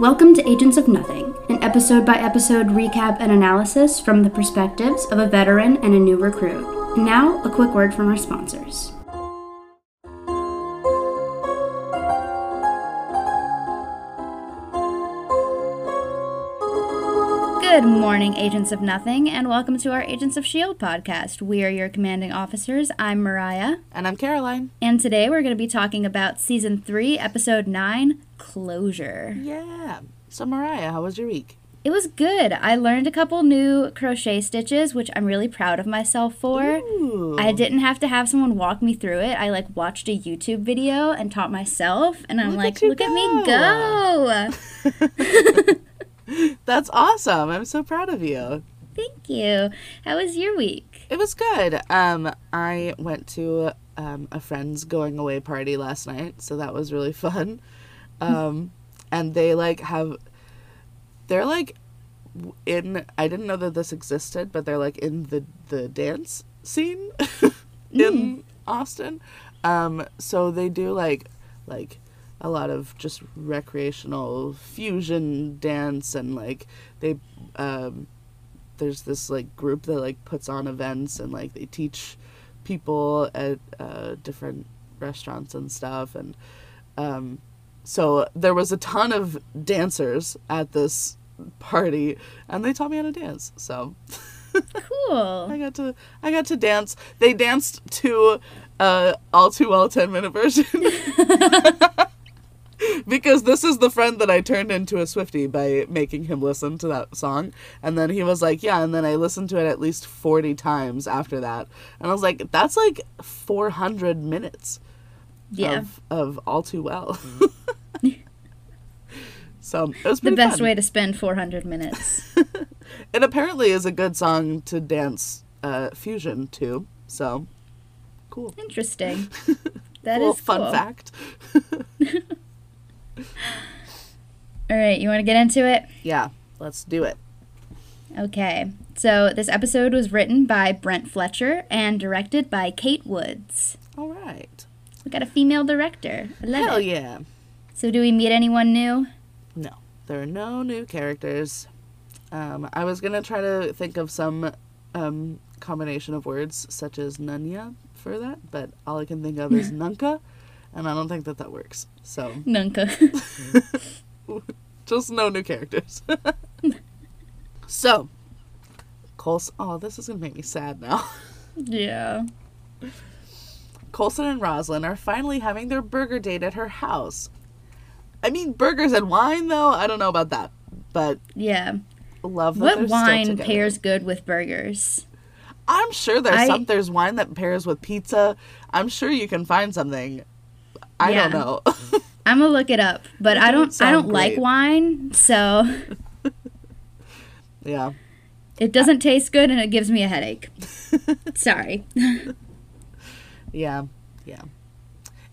Welcome to Agents of Nothing, an episode by episode recap and analysis from the perspectives of a veteran and a new recruit. And now, a quick word from our sponsors. Good morning, Agents of Nothing, and welcome to our Agents of S.H.I.E.L.D. podcast. We are your commanding officers. I'm Mariah. And I'm Caroline. And today we're going to be talking about Season 3, Episode 9 Closure. Yeah. So, Mariah, how was your week? It was good. I learned a couple new crochet stitches, which I'm really proud of myself for. Ooh. I didn't have to have someone walk me through it. I like watched a YouTube video and taught myself, and I'm Look like, at look at me go. That's awesome. I'm so proud of you. Thank you. How was your week? It was good. Um, I went to um, a friend's going away party last night, so that was really fun. Um, and they like have, they're like in. I didn't know that this existed, but they're like in the the dance scene in Austin. Um, so they do like like a lot of just recreational fusion dance and like they um there's this like group that like puts on events and like they teach people at uh, different restaurants and stuff and um so there was a ton of dancers at this party and they taught me how to dance so cool I got to I got to dance. They danced to uh all too well 10 minute version. because this is the friend that I turned into a Swifty by making him listen to that song. And then he was like, "Yeah," and then I listened to it at least 40 times after that. And I was like, "That's like 400 minutes Yeah. of of all too well." so, it was The best fun. way to spend 400 minutes. It apparently is a good song to dance uh, fusion to. So cool. Interesting. That Little is fun fact. All right, you want to get into it? Yeah, let's do it. Okay. So, this episode was written by Brent Fletcher and directed by Kate Woods. All right. We got a female director. I love Hell it. yeah. So, do we meet anyone new? No, there are no new characters. Um, I was gonna try to think of some um, combination of words such as nunya for that, but all I can think of is nunca, and I don't think that that works. So Nunca. just no new characters. so, Coulson. Oh, this is gonna make me sad now. yeah. Coulson and Roslyn are finally having their burger date at her house. I mean, burgers and wine, though. I don't know about that, but Yeah. love What wine pairs good with burgers? I'm sure there's I- some. There's wine that pairs with pizza. I'm sure you can find something. I Yeah. don't know. I'm gonna look it up, but It I don't. I don't like wine, so yeah. it doesn't taste good and it gives me a headache. Sorry. Yeah. Yeah.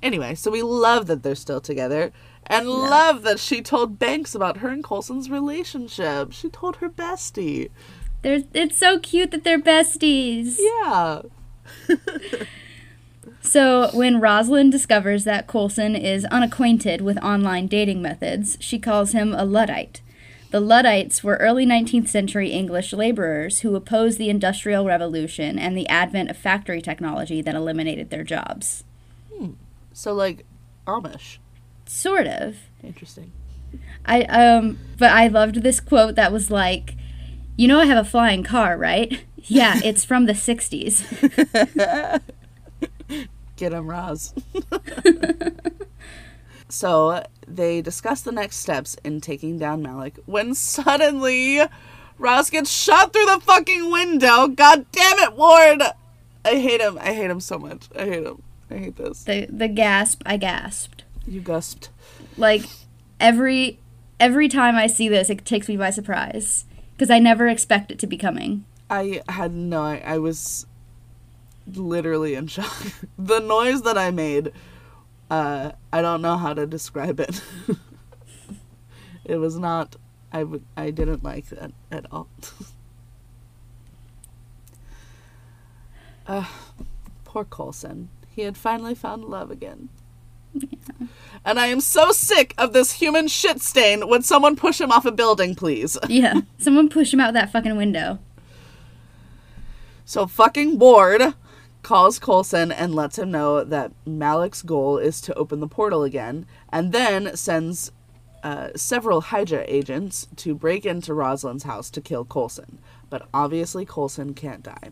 Anyway, so we love that they're still together and love that she told Banks about her and Coulson's relationship. She told her bestie. They're, it's so cute that they're besties. Yeah. So, when Rosalind discovers that Coulson is unacquainted with online dating methods, she calls him a Luddite. The Luddites were early 19th century English laborers who opposed the Industrial Revolution and the advent of factory technology that eliminated their jobs. So like Amish. Sort of. Interesting. I um but I loved this quote that was like, "You know I have a flying car, right?" Yeah, it's from the 60s. Get him, Roz. so they discuss the next steps in taking down Malik when suddenly Roz gets shot through the fucking window. God damn it, Ward! I hate him. I hate him so much. I hate him. I hate this. The the gasp, I gasped. You gasped. Like every every time I see this, it takes me by surprise because I never expect it to be coming. I had no. I, I was literally in shock. the noise that I made, uh, I don't know how to describe it. it was not. I would. I didn't like that at all. uh, poor Coulson. He had finally found love again. Yeah. And I am so sick of this human shit stain. Would someone push him off a building, please? Yeah. Someone push him out that fucking window. So fucking Ward calls Coulson and lets him know that Malik's goal is to open the portal again, and then sends uh, several Hydra agents to break into Rosalind's house to kill Coulson. But obviously, Coulson can't die.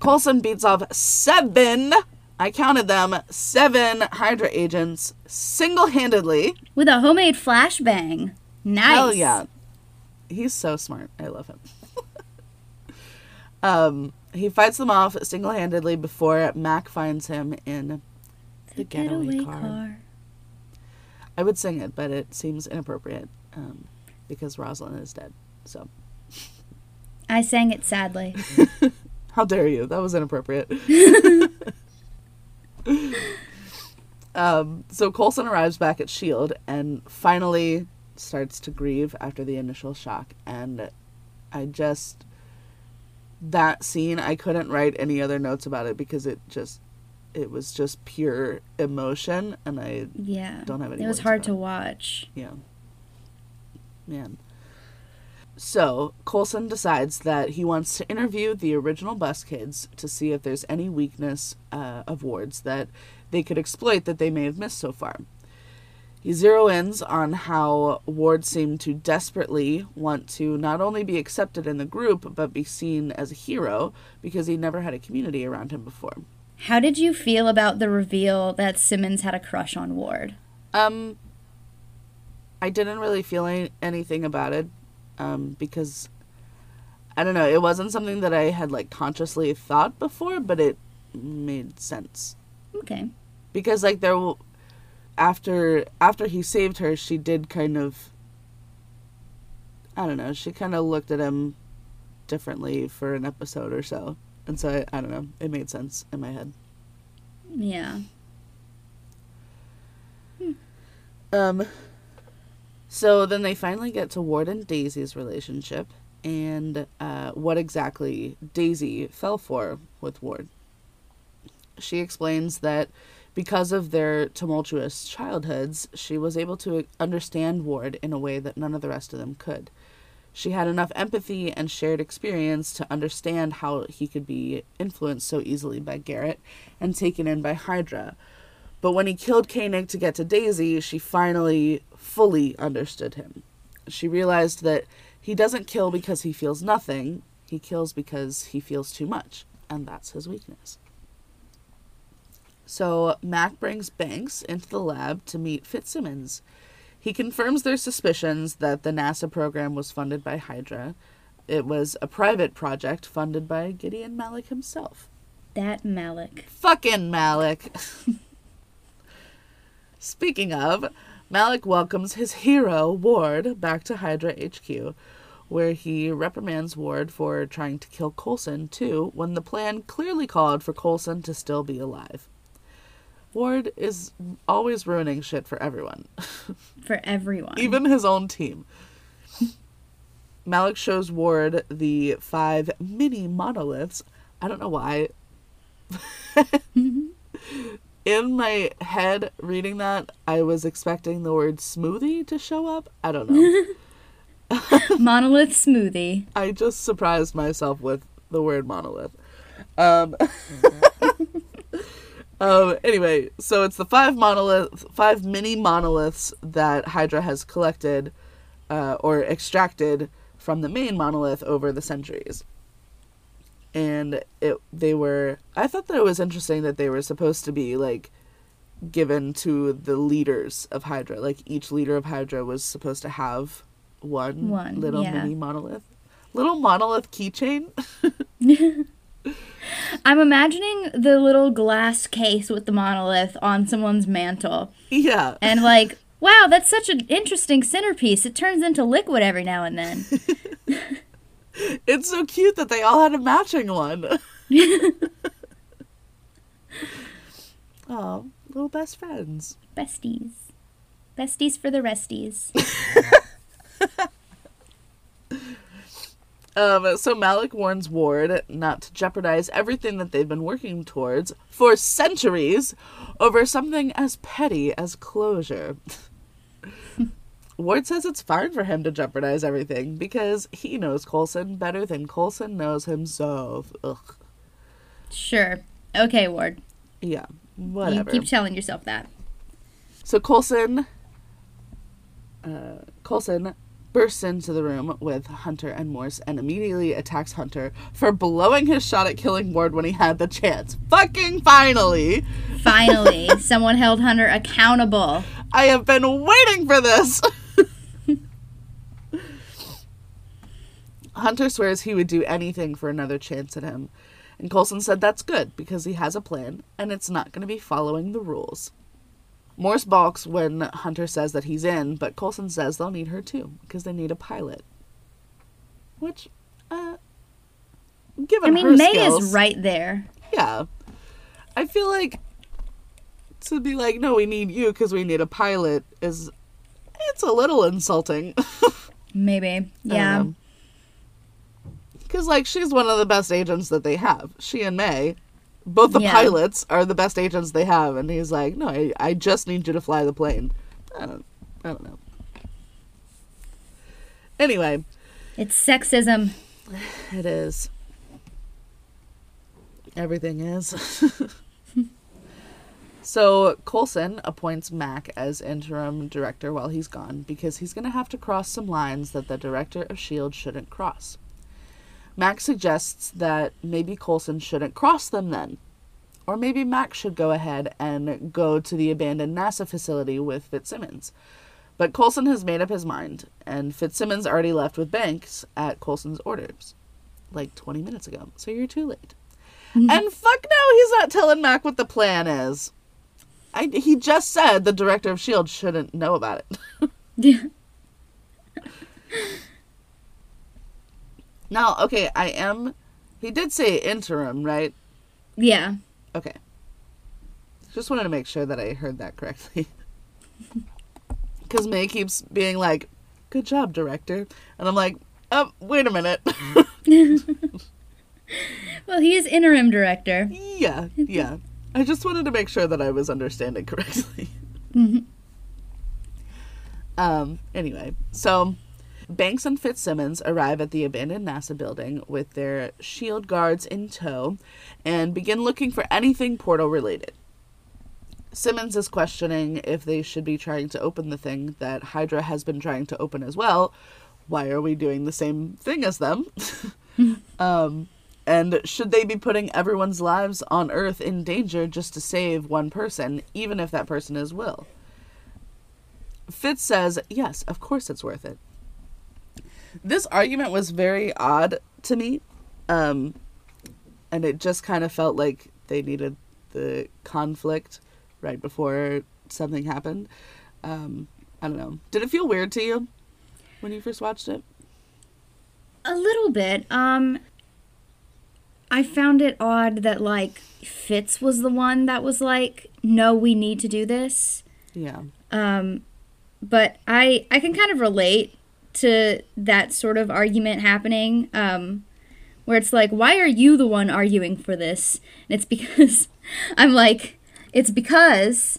Coulson beats off seven, I counted them, seven Hydra agents single handedly. With a homemade flashbang. Nice. Hell yeah. He's so smart. I love him. Um, he fights them off single handedly before Mac finds him in the getaway, car. I would sing it, but it seems inappropriate um, because Rosalind is dead. So, I sang it sadly. how dare you? That was inappropriate. um, so Coulson arrives back at Shield and finally starts to grieve after the initial shock, and I just that scene I couldn't write any other notes about it because it just it was just pure emotion, and I Yeah. Don't have any It was hard to it. watch. Yeah. Man. So, Coulson decides that he wants to interview the original bus kids to see if there's any weakness uh, of Ward's that they could exploit that they may have missed so far. He zero ins on how Ward seemed to desperately want to not only be accepted in the group, but be seen as a hero because he never had a community around him before. How did you feel about the reveal that Simmons had a crush on Ward? Um, I didn't really feel any, anything about it, um, because I don't know. It wasn't something that I had like consciously thought before, but it made sense Okay. because like there, after after he saved her, she did kind of. I don't know. She kind of looked at him differently for an episode or so, and so I, I don't know. It made sense in my head. Yeah. Um, so then they finally get to Ward and Daisy's relationship and uh, what exactly Daisy fell for with Ward. She explains that because of their tumultuous childhoods, she was able to understand Ward in a way that none of the rest of them could. She had enough empathy and shared experience to understand how he could be influenced so easily by Garrett and taken in by Hydra. But when he killed Koenig to get to Daisy, she finally fully understood him. She realized that he doesn't kill because he feels nothing, he kills because he feels too much, and that's his weakness. So Mac brings Banks into the lab to meet Fitzsimmons. He confirms their suspicions that the NASA program was funded by Hydra. It was a private project funded by Gideon Malik himself. That Malik. Fucking Malik. Speaking of, Malik welcomes his hero, Ward, back to Hydra HQ, where he reprimands Ward for trying to kill Coulson, too, when the plan clearly called for Coulson to still be alive. Ward is always ruining shit for everyone, For everyone. even his own team. Malik shows Ward the five mini monoliths. I don't know why. In my head, reading that, I was expecting the word smoothie to show up. I don't know. Monolith smoothie. I just surprised myself with the word monolith. Um, um, anyway, so it's the five monolith, five mini monoliths that Hydra has collected uh, or extracted from the main monolith over the centuries. And it, they were. I thought that it was interesting that they were supposed to be like given to the leaders of Hydra. Like each leader of Hydra was supposed to have one, One, little yeah. mini monolith, little monolith keychain. I'm imagining the little glass case with the monolith on someone's mantle. yeah, And like, wow, that's such an interesting centerpiece. It turns into liquid every now and then. it's so cute that they all had a matching one. oh, little best friends. Besties. Besties for the resties. Um, so Malik warns Ward not to jeopardize everything that they've been working towards for centuries over something as petty as closure. Ward says it's fine for him to jeopardize everything because he knows Coulson better than Coulson knows himself. Ugh. Sure. Okay, Ward. Yeah, You whatever. keep telling yourself that. So Coulson, uh, Coulson bursts into the room with Hunter and Morse and immediately attacks Hunter for blowing his shot at killing Ward when he had the chance. Fucking finally! Finally, someone held Hunter accountable. I have been waiting for this! Hunter swears he would do anything for another chance at him. And Coulson said that's good because he has a plan and it's not going to be following the rules. Morse balks when Hunter says that he's in, but Coulson says they'll need her too because they need a pilot. Which, uh, given I mean, May skills, is right there. Yeah, I feel like to be like, no, we need you because we need a pilot is it's a little insulting. Maybe. Yeah. Because, like, she's one of the best agents that they have. She and May, both the Yeah. pilots, are the best agents they have. And he's like, no, I, I just need you to fly the plane. I don't, I don't know. Anyway, It's sexism. it is. Everything is. so Coulson appoints Mac as interim director while he's gone because he's going to have to cross some lines that the director of S.H.I.E.L.D. Shouldn't cross. Mac suggests that maybe Coulson shouldn't cross them then. Or maybe Mac should go ahead and go to the abandoned NASA facility with Fitzsimmons. But Coulson has made up his mind, and Fitzsimmons already left with Banks at Coulson's orders like 20 minutes ago, so you're too late. Mm-hmm. And fuck no, he's not telling Mac what the plan is. I, he just said the director of S.H.I.E.L.D. shouldn't know about it. Yeah. now, okay, I am. He did say interim, right? yeah. Okay. Just wanted to make sure that I heard that correctly. Because May keeps being like, good job, director. And I'm like, oh, wait a minute. Well, he is interim director. yeah, yeah. I just wanted to make sure that I was understanding correctly. Mhm. Um, anyway, so Banks and Fitzsimmons arrive at the abandoned NASA building with their shield guards in tow and begin looking for anything portal related. Simmons is questioning if they should be trying to open the thing that Hydra has been trying to open as well. Why are we doing the same thing as them? um, and should they be putting everyone's lives on Earth in danger just to save one person, even if that person is Will? Fitz says, yes, of course it's worth it. This argument was very odd to me. Um, and it just kind of felt like they needed the conflict right before something happened. Um, I don't know. Did it feel weird to you when you first watched it? A little bit. Um I found it odd that like Fitz was the one that was like, "No, we need to do this." Yeah. Um but I I can kind of relate to that sort of argument happening um where it's like, "Why are you the one arguing for this?" And it's because I'm like, "It's because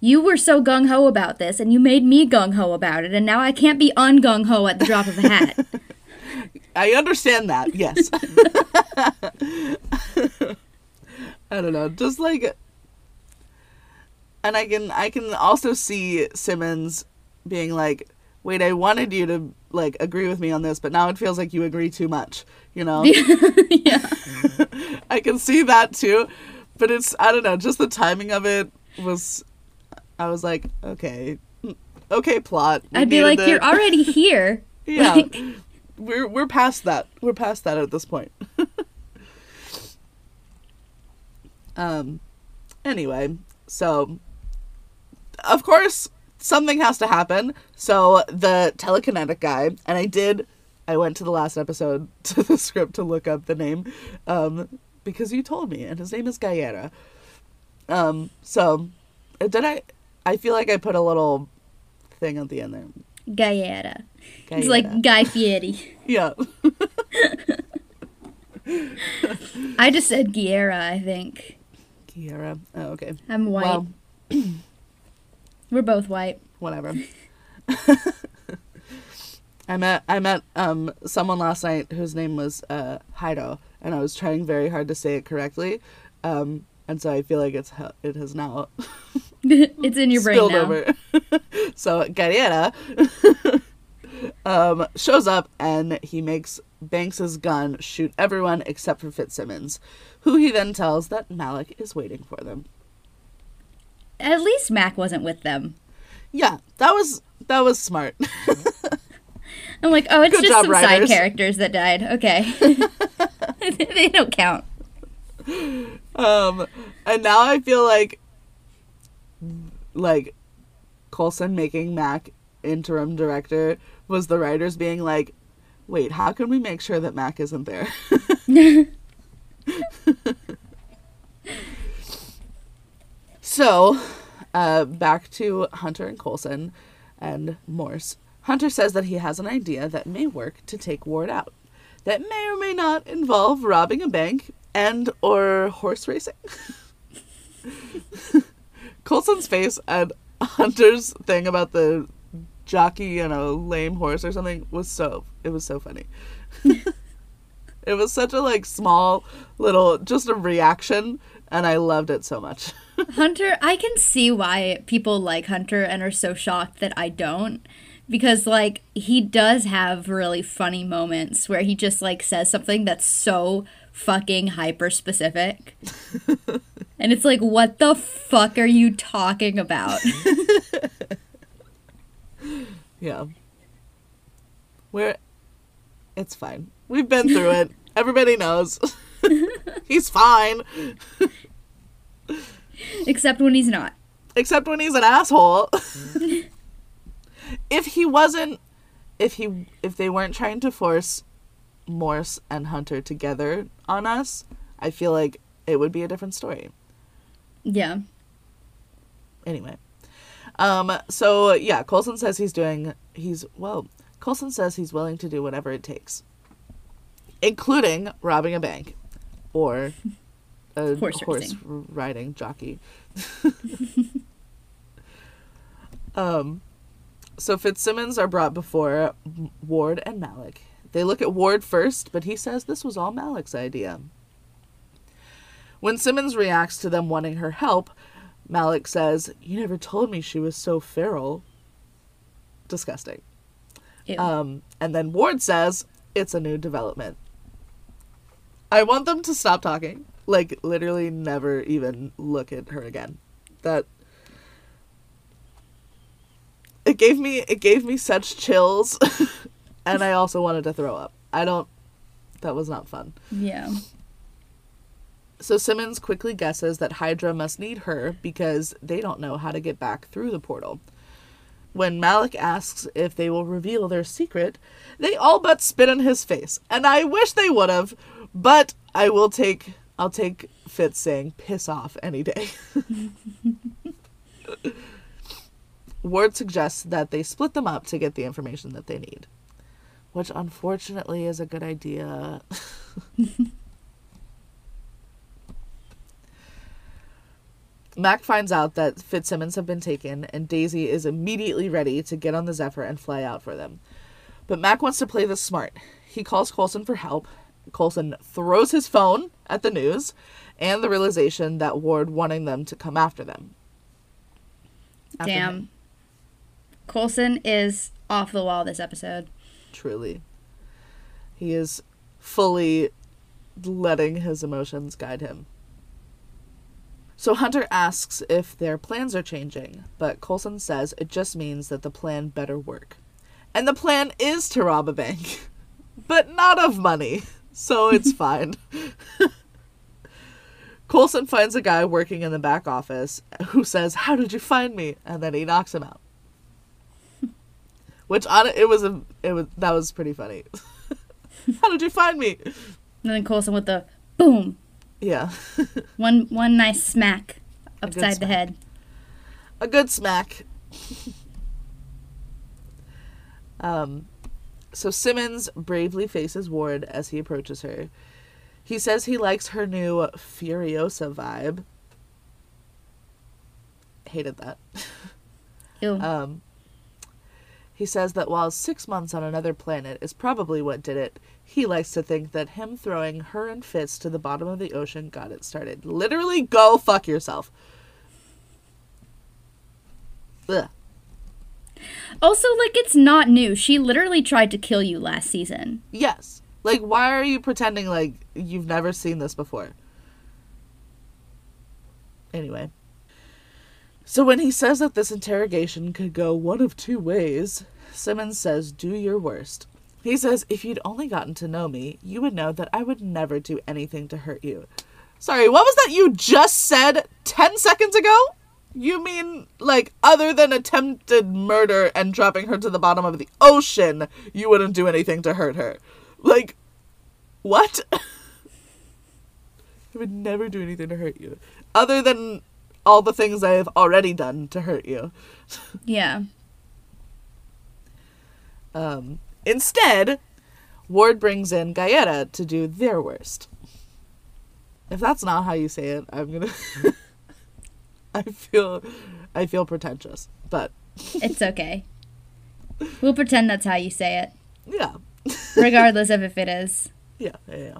you were so gung ho about this, and you made me gung ho about it, and now I can't be un gung ho at the drop of a hat." I understand that, yes. I don't know, just like and I can I can also see Simmons being like, "Wait, I wanted you to like agree with me on this, but now it feels like you agree too much." You know? yeah. I can see that too, but it's I don't know, just the timing of it was I was like, "Okay. Okay, plot." We I'd be like, it." "You're already here." Yeah. Like, we're we're past that. We're past that at this point. um anyway, so of course something has to happen. So the telekinetic guy, and I did I went to the last episode to the script to look up the name um because you told me and his name is Giyera. Um so did I I feel like I put a little thing at the end there. Giyera. It's like Guy Fieri. Yeah. I just said Guerra, I think. Kiara. Oh, okay. I'm white. Well, We're both white. whatever. I met I met um someone last night whose name was uh Haido, and I was trying very hard to say it correctly, um, and so I feel like it's it has now it's in your brain spilled now. over. so Guerrera um shows up and he makes Banks's gun shoot everyone except for Fitzsimmons, who he then tells that Malik is waiting for them. At least Mac wasn't with them. Yeah, that was that was smart. I'm like, oh, it's Good just job, some writers. side characters that died. Okay. they don't count. Um, and now I feel like, like, Coulson making Mac interim director was the writers being like, wait, how can we make sure that Mac isn't there? So, uh, back to Hunter and Coulson and Morse. Hunter says that he has an idea that may work to take Ward out. That may or may not involve robbing a bank and or horse racing. Coulson's face and Hunter's thing about the jockey and a lame horse or something was so it was so funny. it was such a like small little just a reaction and I loved it so much. Hunter, I can see why people like Hunter and are so shocked that I don't. Because, like, he does have really funny moments where he just, like, says something that's so fucking hyper specific. and it's like, what the fuck are you talking about? yeah. We're it's fine. We've been through it. Everybody knows. He's fine. Except when he's not. except when he's an asshole. if he wasn't if he if they weren't trying to force Morse and Hunter together on us, I feel like it would be a different story. Yeah. Anyway. Um so yeah, Coulson says he's doing he's well, Coulson says he's willing to do whatever it takes. Including robbing a bank or a Horse horse, riding jockey. um so Fitzsimmons are brought before Ward and Malik. They look at Ward first, but he says this was all Malik's idea. When Simmons reacts to them wanting her help, Malik says, You never told me she was so feral. Disgusting. Ew. Um, and then Ward says, It's a new development. I want them to stop talking. Like, literally never even look at her again. That. It gave me it gave me such chills and I also wanted to throw up. I don't that was not fun. yeah. So Simmons quickly guesses that Hydra must need her because they don't know how to get back through the portal. When Malik asks if they will reveal their secret, they all but spit in his face. And I wish they would have, but I will take I'll take Fitz saying piss off any day. Ward suggests that they split them up to get the information that they need. Which unfortunately is a good idea. Mac finds out that Fitzsimmons have been taken, and Daisy is immediately ready to get on the Zephyr and fly out for them. But Mac wants to play this smart. He calls Coulson for help. Coulson throws his phone at the news and the realization that Ward wanting them to come after them. After Damn. him. Coulson is off the wall this episode. Truly. He is fully letting his emotions guide him. So Hunter asks if their plans are changing, but Coulson says it just means that the plan better work. And the plan is to rob a bank, but not of money, so it's fine. Coulson finds a guy working in the back office who says, "How did you find me?" and then he knocks him out. Which on it was a it was that was pretty funny. How did you find me? And then Coulson with the boom. Yeah. One one nice smack upside the head. a good smack. um, so Simmons bravely faces Ward as he approaches her. He says he likes her new Furiosa vibe. Hated that. Ew. Um, he says that while six months on another planet is probably what did it, he likes to think that him throwing her and Fitz to the bottom of the ocean got it started. Literally, go fuck yourself. Ugh. Also, like, it's not new. She literally tried to kill you last season. Yes. Like, why are you pretending like you've never seen this before? Anyway. So when he says that this interrogation could go one of two ways, Simmons says, Do your worst. He says, If you'd only gotten to know me, you would know that I would never do anything to hurt you. Sorry, what was that you just said 10 seconds ago? You mean, like, other than attempted murder and dropping her to the bottom of the ocean, you wouldn't do anything to hurt her? Like, what? I would never do anything to hurt you. Other than all the things I have already done to hurt you. Yeah. Um, instead, Ward brings in Gaeta to do their worst. If that's not how you say it, I'm gonna. I feel, I feel pretentious, but It's okay. we'll pretend that's how you say it, yeah, regardless of if it is. yeah, yeah. yeah.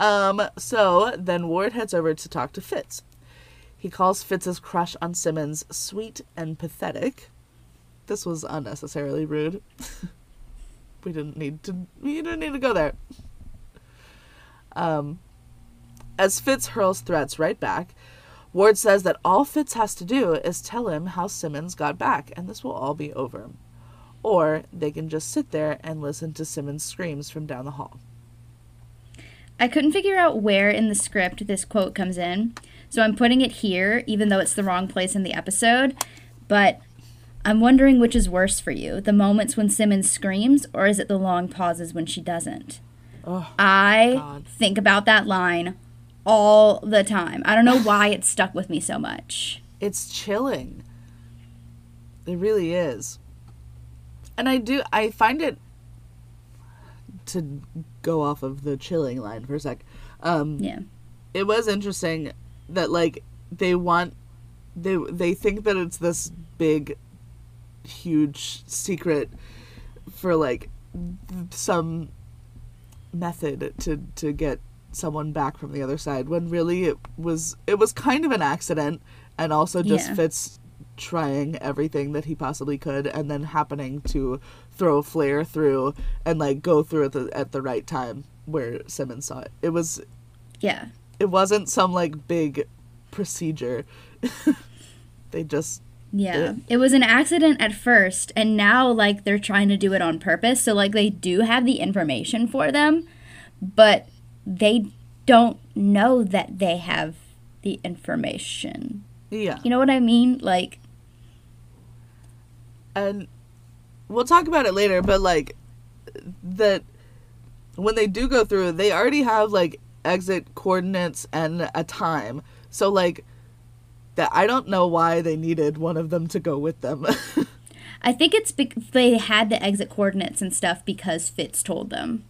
Um. So then Ward heads over to talk to Fitz. He calls Fitz's crush on Simmons sweet and pathetic. This was unnecessarily rude. we didn't need to. We didn't need to go there. Um. As Fitz hurls threats right back, Ward says that all Fitz has to do is tell him how Simmons got back, and this will all be over. Or they can just sit there and listen to Simmons' screams from down the hall. I couldn't figure out where in the script this quote comes in, so I'm putting it here, even though it's the wrong place in the episode. But I'm wondering which is worse for you the moments when Simmons screams, or is it the long pauses when she doesn't? Oh, I God. think about that line all the time. I don't know why it stuck with me so much. it's chilling. It really is. And I do I find it to go off of the chilling line for a sec. Um Yeah. it was interesting that like they want they they think that it's this big huge secret for like some method to to get someone back from the other side when really it was it was kind of an accident and also just Yeah. Fitz trying everything that he possibly could and then happening to throw a flare through and like go through at the at the right time where Simmons saw it. It was Yeah. it wasn't some like big procedure. they just Yeah. Yeah. It was an accident at first, and now, like, they're trying to do it on purpose. So, like, they do have the information for them, but they don't know that they have the information. yeah. You know what I mean? Like, And we'll talk about it later, but like that when they do go through, they already have like exit coordinates and a time. So like that I don't know why they needed one of them to go with them. I think it's bec they had the exit coordinates and stuff because Fitz told them.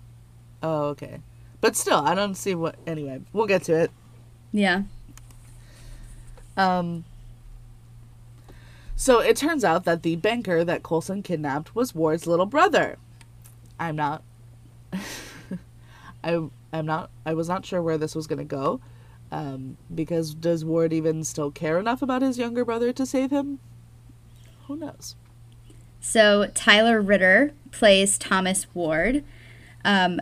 oh, okay. But still, I don't see what anyway, we'll get to it. Yeah. Um, so it turns out that the banker that Coulson kidnapped was Ward's little brother. I'm not. I I'm not. I was not sure where this was gonna go, um, because does Ward even still care enough about his younger brother to save him? Who knows? So Tyler Ritter plays Thomas Ward. Um,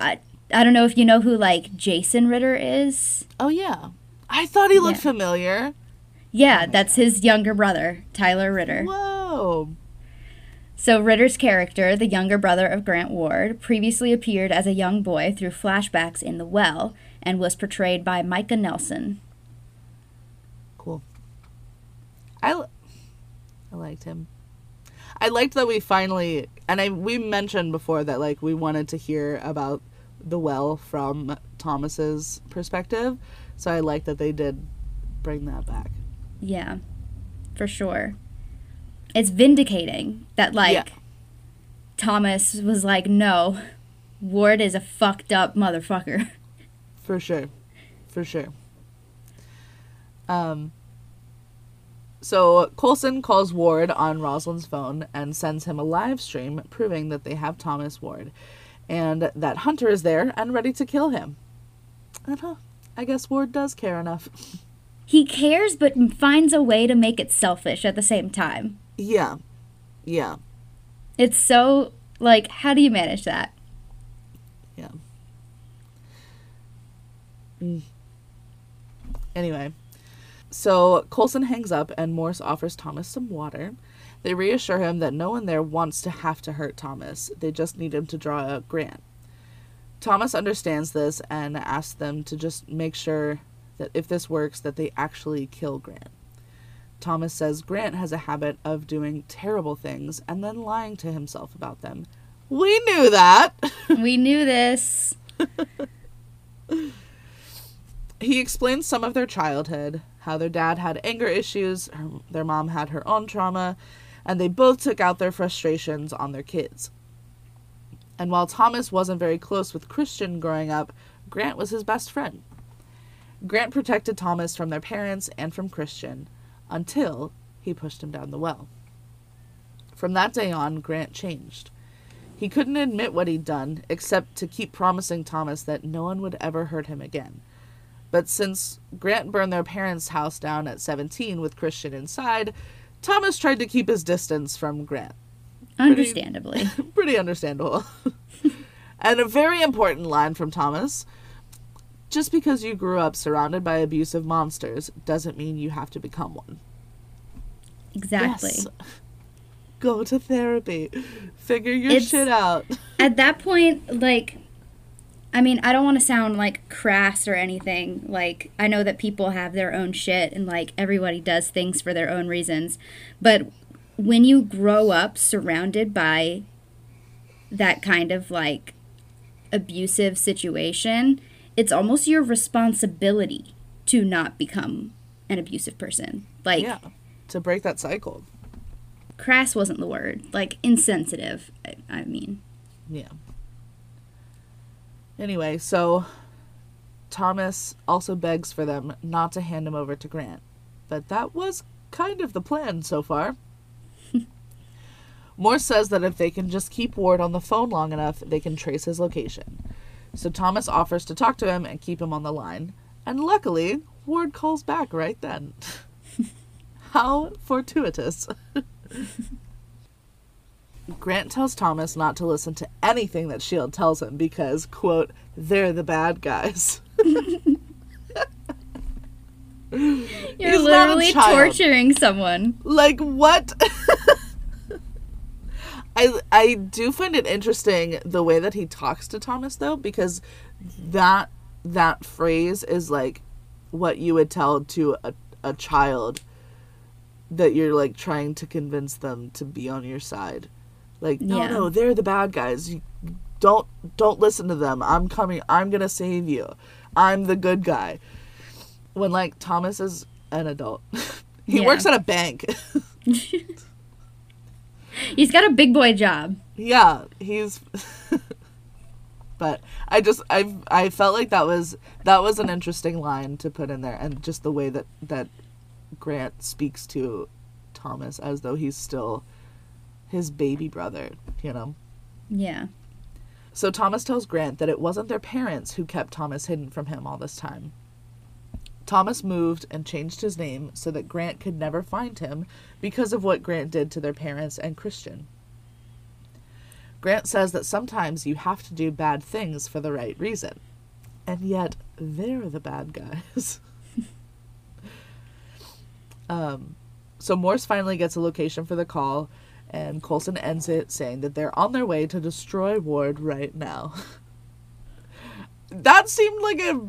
I, I don't know if you know who like Jason Ritter is. Oh yeah, I thought he looked Yeah. familiar. Yeah, that's his younger brother, Tyler Ritter. Whoa. So Ritter's character, the younger brother of Grant Ward, previously appeared as a young boy through flashbacks in The Well and was portrayed by Micah Nelson. Cool. I, I liked him. I liked that we finally, and I we mentioned before that like we wanted to hear about the well from Thomas's perspective, so I like that they did bring that back. Yeah, for sure. It's vindicating that like Yeah. Thomas was like, no, Ward is a fucked up motherfucker. For sure. For sure. Um so Coulson calls Ward on Rosalind's phone and sends him a live stream proving that they have Thomas Ward and that Hunter is there and ready to kill him. And huh, I guess Ward does care enough. He cares, but finds a way to make it selfish at the same time. Yeah. Yeah. It's so, like, how do you manage that? Yeah. Mm. Anyway, so Coulson hangs up and Morse offers Thomas some water. They reassure him that no one there wants to have to hurt Thomas. They just need him to draw a grant. Thomas understands this and asks them to just make sure that if this works that they actually kill Grant. Thomas says Grant has a habit of doing terrible things and then lying to himself about them. We knew that. we knew this. he explains some of their childhood, how their dad had anger issues, her, their mom had her own trauma, and they both took out their frustrations on their kids. And while Thomas wasn't very close with Christian growing up, Grant was his best friend. Grant protected Thomas from their parents and from Christian until he pushed him down the well. From that day on, Grant changed. He couldn't admit what he'd done, except to keep promising Thomas that no one would ever hurt him again. But since Grant burned their parents' house down at 17 with Christian inside, Thomas tried to keep his distance from Grant. Understandably. Pretty, pretty understandable. and a very important line from Thomas just because you grew up surrounded by abusive monsters doesn't mean you have to become one. Exactly. Yes. Go to therapy. Figure your it's, shit out. at that point, like, I mean, I don't want to sound like crass or anything. Like, I know that people have their own shit and, like, everybody does things for their own reasons. But when you grow up surrounded by that kind of, like, abusive situation, it's almost your responsibility to not become an abusive person. Like Yeah. To break that cycle. Crass wasn't the word. Like insensitive, I, I mean. Yeah. Anyway, so Thomas also begs for them not to hand him over to Grant. But that was kind of the plan so far. Morse says that if they can just keep Ward on the phone long enough, they can trace his location. So Thomas offers to talk to him and keep him on the line. And luckily, Ward calls back right then. How fortuitous. Grant tells Thomas not to listen to anything that S.H.I.E.L.D. tells him because, quote, they're the bad guys. You're He's literally torturing someone. Like, what? I I do find it interesting the way that he talks to Thomas though because that that phrase is like what you would tell to a, a child that you're like trying to convince them to be on your side. Like no yeah. no they're the bad guys. You don't don't listen to them. I'm coming. I'm going to save you. I'm the good guy. When like Thomas is an adult. he yeah. works at a bank. He's got a big boy job. Yeah, he's. but I just I I felt like that was that was an interesting line to put in there, and just the way that that Grant speaks to Thomas as though he's still his baby brother, you know. Yeah. So Thomas tells Grant that it wasn't their parents who kept Thomas hidden from him all this time. Thomas moved and changed his name so that Grant could never find him because of what Grant did to their parents and Christian. Grant says that sometimes you have to do bad things for the right reason. And yet, they're the bad guys. um, so Morse finally gets a location for the call, and Coulson ends it saying that they're on their way to destroy Ward right now. that seemed like a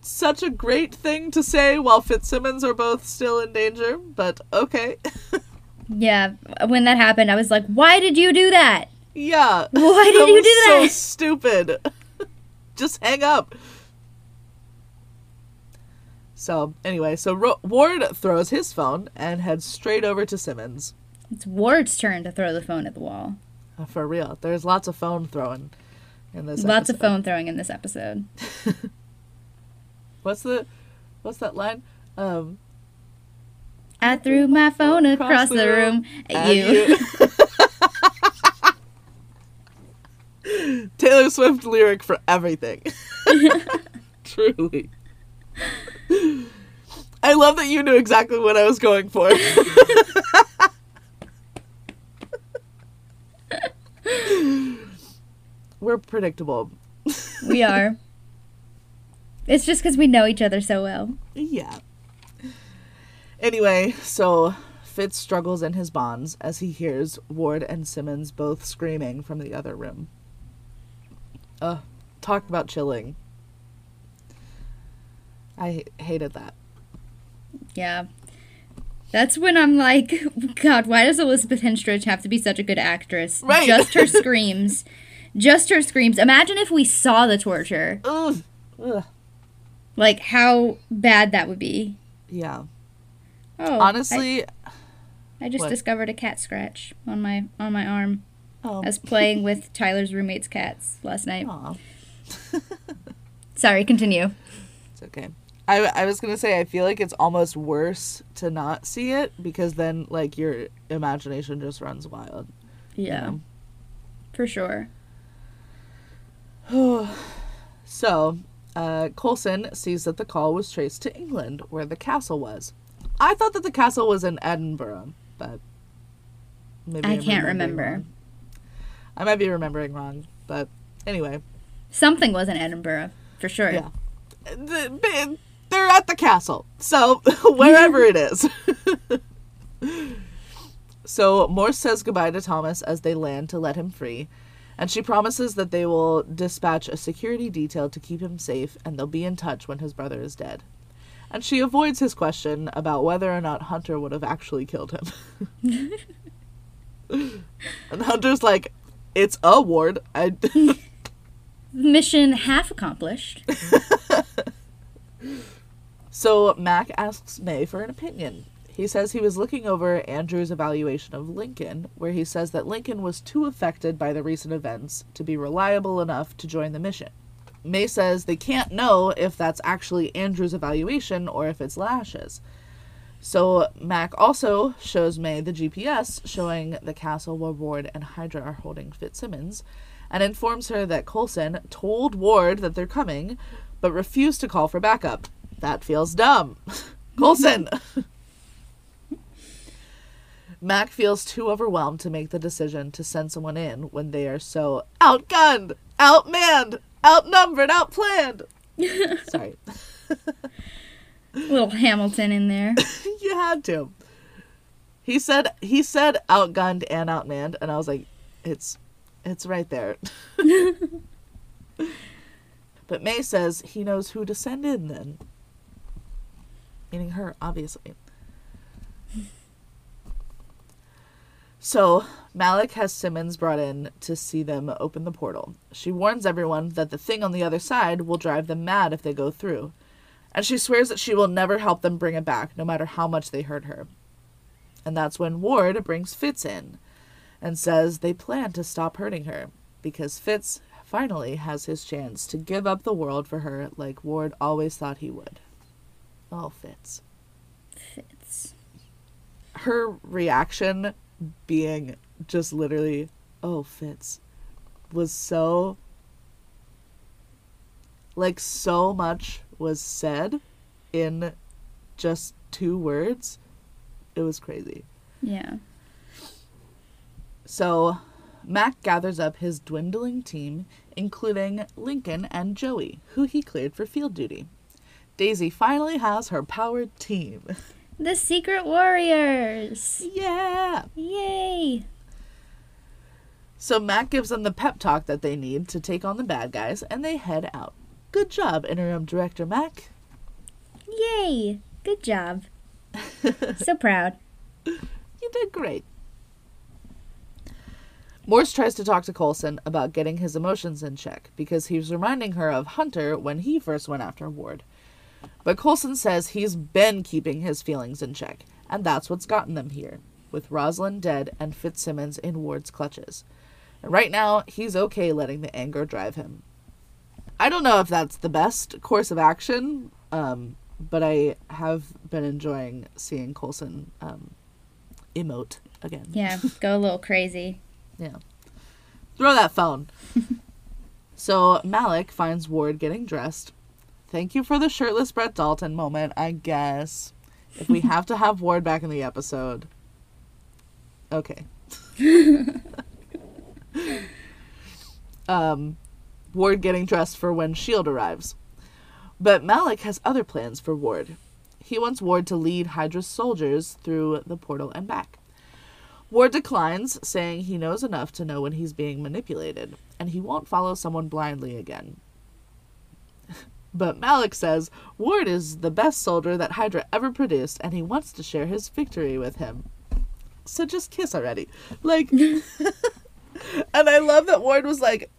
such a great thing to say while Fitzsimmons are both still in danger, but okay. yeah, when that happened, I was like, why did you do that? Yeah. Why did you do that? So stupid. Just hang up. So, anyway, so Ro- Ward throws his phone and heads straight over to Simmons. It's Ward's turn to throw the phone at the wall. Uh, for real. There's lots of phone throwing in this Lots episode. of phone throwing in this episode. what's the what's that line? Um I threw my phone across, the room, at you. you- Taylor Swift lyric for everything. Truly. I love that you knew exactly what I was going for. We're predictable. we are. It's just because we know each other so well. Yeah. Anyway, so Fitz struggles in his bonds as he hears Ward and Simmons both screaming from the other room. Ugh, talk about chilling. I hated that. Yeah. That's when I'm like, God, why does Elizabeth Henstridge have to be such a good actress? Right. Just her screams. Just her screams. Imagine if we saw the torture. Ugh. Ugh. Like, how bad that would be. Yeah. Oh, Honestly, I, I just what? discovered a cat scratch on my on my arm. oh, I was playing with Tyler's roommate's cats last night. Sorry, continue. it's okay. I, I was gonna say I feel like it's almost worse to not see it because then like your imagination just runs wild. you Yeah, know? for sure. So, uh, Coulson sees that the call was traced to England, where the castle was. I thought that the castle was in Edinburgh, but maybe I I'm can't remember. I might be remembering wrong, but anyway, Something was in Edinburgh, for sure. yeah, The- they're at the castle, so wherever it is. so Morse says goodbye to Thomas as they land to let him free, and she promises that they will dispatch a security detail to keep him safe, and they'll be in touch when his brother is dead. And she avoids his question about whether or not Hunter would have actually killed him. and Hunter's like, "It's a ward. I." Mission half accomplished. So Mac asks May for an opinion. He says he was looking over Andrew's evaluation of Lincoln, where he says that Lincoln was too affected by the recent events to be reliable enough to join the mission. May says they can't know if that's actually Andrew's evaluation or if it's Lash's. So Mac also shows May the GPS showing the castle where Ward and Hydra are holding Fitzsimmons, and informs her that Coulson told Ward that they're coming, but refused to call for backup. That feels dumb. Coulson! Mac feels too overwhelmed to make the decision to send someone in when they are so outgunned, outmanned, outnumbered, outplanned. Sorry. Little Hamilton in there. you had to. He said he said outgunned and outmanned, and I was like, it's it's right there. but May says he knows who to send in then. Meaning her, obviously. So, Malik has Simmons brought in to see them open the portal. She warns everyone that the thing on the other side will drive them mad if they go through. And she swears that she will never help them bring it back, no matter how much they hurt her. And that's when Ward brings Fitz in and says they plan to stop hurting her because Fitz finally has his chance to give up the world for her like Ward always thought he would. Oh, Fitz. Fits. Her reaction being just literally, oh, Fitz, was so. Like, so much was said in just two words. It was crazy. Yeah. So, Mac gathers up his dwindling team, including Lincoln and Joey, who he cleared for field duty. Daisy finally has her powered team. The Secret Warriors! yeah! Yay! So, Mac gives them the pep talk that they need to take on the bad guys, and they head out. Good job, Interim Director Mac. Yay! Good job. so proud. You did great. Morse tries to talk to Coulson about getting his emotions in check because he's reminding her of Hunter when he first went after Ward. But Coulson says he's been keeping his feelings in check, and that's what's gotten them here, with Rosalind dead and Fitzsimmons in Ward's clutches. And right now, he's okay letting the anger drive him. I don't know if that's the best course of action, Um, but I have been enjoying seeing Coulson um, emote again. Yeah, go a little crazy. Yeah. Throw that phone. so Malik finds Ward getting dressed. Thank you for the shirtless Brett Dalton moment, I guess. If we have to have Ward back in the episode. Okay. um Ward getting dressed for when Shield arrives. But Malik has other plans for Ward. He wants Ward to lead Hydra's soldiers through the portal and back. Ward declines, saying he knows enough to know when he's being manipulated, and he won't follow someone blindly again. But Malik says Ward is the best soldier that Hydra ever produced, and he wants to share his victory with him. So just kiss already. Like And I love that Ward was like,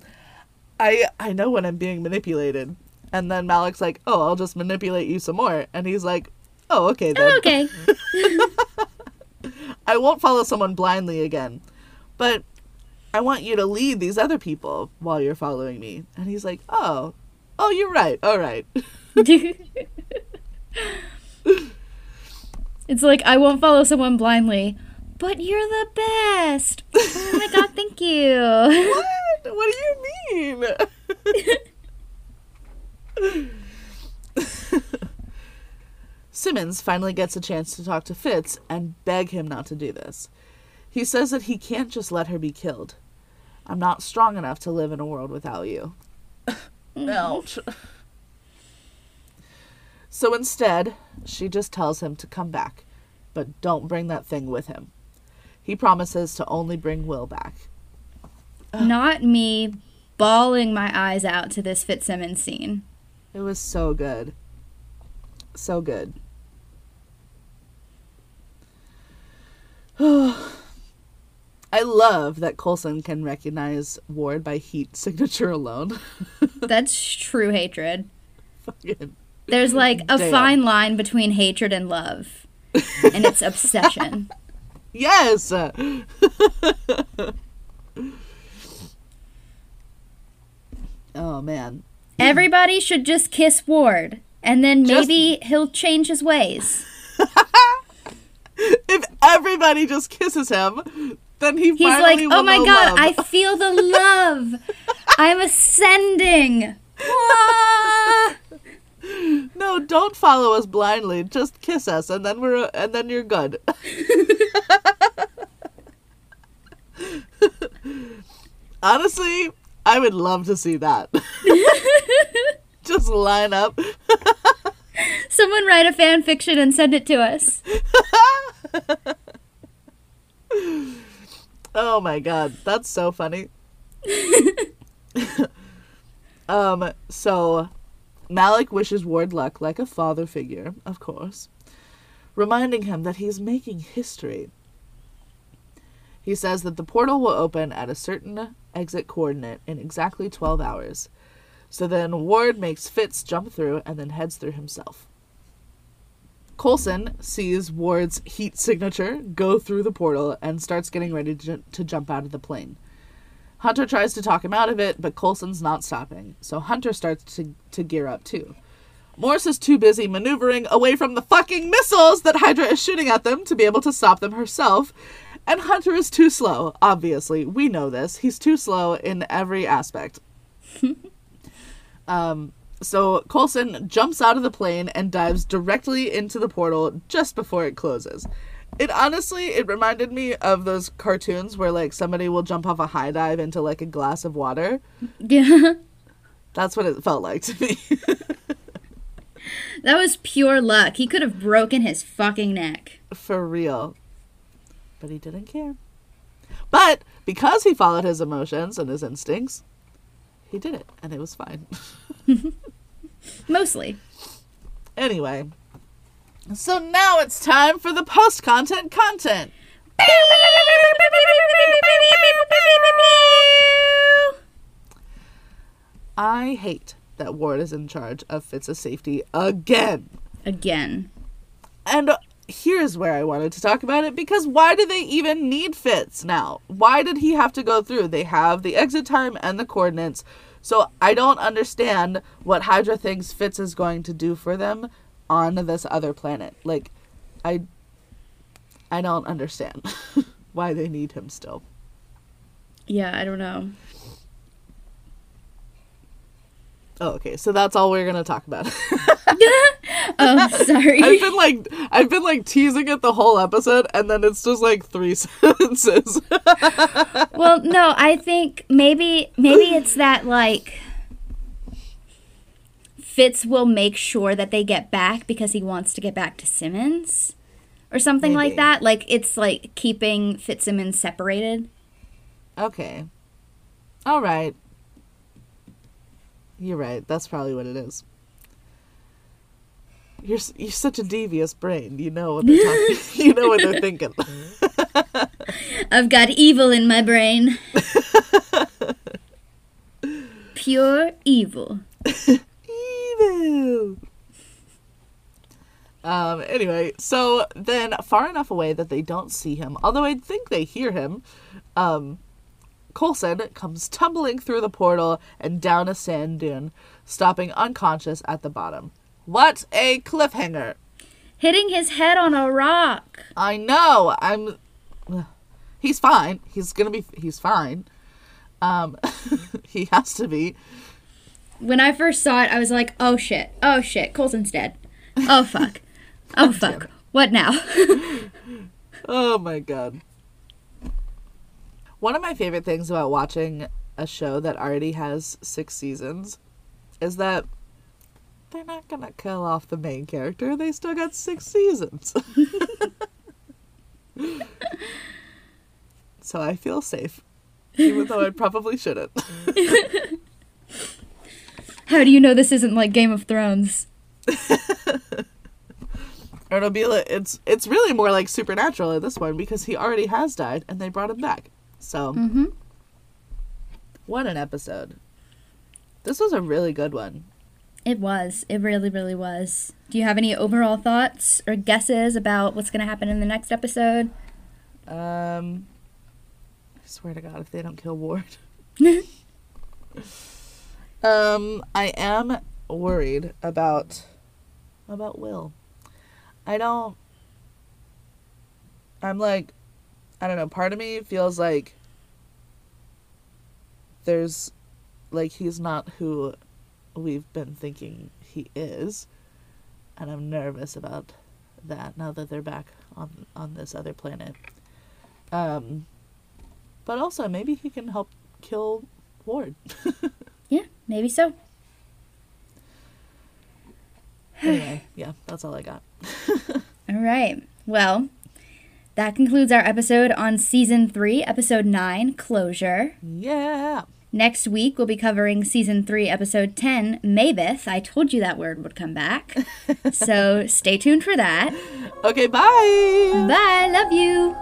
I I know when I'm being manipulated. And then Malik's like, Oh, I'll just manipulate you some more and he's like, Oh, okay then. Oh, okay. I won't follow someone blindly again. But I want you to lead these other people while you're following me. And he's like, Oh, oh, you're right. All right. it's like I won't follow someone blindly, but you're the best. Oh my god, thank you. what? What do you mean? Simmons finally gets a chance to talk to Fitz and beg him not to do this. He says that he can't just let her be killed. I'm not strong enough to live in a world without you. Ouch. So instead, she just tells him to come back, but don't bring that thing with him. He promises to only bring Will back. Not me bawling my eyes out to this Fitzsimmons scene. It was so good. So good. I love that Coulson can recognize Ward by heat signature alone. That's true hatred. Fucking There's like a Damn. fine line between hatred and love, and it's obsession. yes. oh man. Everybody should just kiss Ward, and then Just- maybe he'll change his ways. If everybody just kisses him, then he He's like, oh my god, love." I feel the love. I'm ascending. No, don't follow us blindly. Just kiss us, and then we're and then you're good. Honestly, I would love to see that. Just line up. Someone write a fan fiction and send it to us. Oh my god, that's so funny. um, so Malik wishes Ward luck like a father figure, of course, reminding him that he's making history. He says that the portal will open at a certain exit coordinate in exactly 12 hours. So then Ward makes Fitz jump through and then heads through himself. Coulson sees Ward's heat signature go through the portal and starts getting ready to, to jump out of the plane. Hunter tries to talk him out of it, but Coulson's not stopping, so Hunter starts to, to gear up too. Morse is too busy maneuvering away from the fucking missiles that Hydra is shooting at them to be able to stop them herself, and Hunter is too slow, obviously. We know this. He's too slow in every aspect. um, so Coulson jumps out of the plane and dives directly into the portal just before it closes. It honestly, it reminded me of those cartoons where like somebody will jump off a high dive into like a glass of water. Yeah. That's what it felt like to me. That was pure luck. He could have broken his fucking neck. For real. But he didn't care. But because he followed his emotions and his instincts, he did it and it was fine. Mostly. anyway. So now it's time for the post content content. I hate that Ward is in charge of Fitz's safety again. Again. And here's where I wanted to talk about it because why do they even need Fitz now? Why did he have to go through? They have the exit time and the coordinates. So I don't understand what Hydra thinks Fitz is going to do for them on this other planet. Like I I don't understand why they need him still. Yeah, I don't know. Oh, okay. So that's all we're gonna talk about. oh, sorry. I've been like I've been like teasing it the whole episode, and then it's just like three sentences. well, no, I think maybe maybe it's that like Fitz will make sure that they get back because he wants to get back to Simmons or something Maybe. like that. Like it's like keeping Fitzsimmons separated. okay. All right. You're right. That's probably what it is. You're you're such a devious brain. You know what they're talking. you know what they're thinking. I've got evil in my brain. Pure evil. Evil. Um. Anyway, so then far enough away that they don't see him, although I think they hear him. Um, Coulson comes tumbling through the portal and down a sand dune, stopping unconscious at the bottom. What a cliffhanger! Hitting his head on a rock. I know. I'm. He's fine. He's gonna be. He's fine. Um, he has to be. When I first saw it, I was like, oh shit. Oh shit. Coulson's dead. Oh fuck. Oh fuck. What now? Oh my god. One of my favorite things about watching a show that already has six seasons is that they're not gonna kill off the main character. They still got six seasons. so I feel safe. Even though I probably shouldn't. How do you know this isn't like Game of Thrones? Or it'll be like it's it's really more like supernatural at this one because he already has died and they brought him back. So Mm-hmm. what an episode. This was a really good one. It was. It really, really was. Do you have any overall thoughts or guesses about what's going to happen in the next episode? Um, I swear to God, if they don't kill Ward. um, I am worried about about Will. I don't. I'm like, I don't know. Part of me feels like there's, like, he's not who we've been thinking he is, and I'm nervous about that now that they're back on on this other planet. Um, but also maybe he can help kill Ward. Yeah, maybe so. anyway, yeah, that's all I got. All right. Well, that concludes our episode on season three, episode nine, Closure. Yeah. Next week, we'll be covering season three, episode 10, Maveth. I told you that word would come back. so stay tuned for that. Okay, bye. Bye. Love you.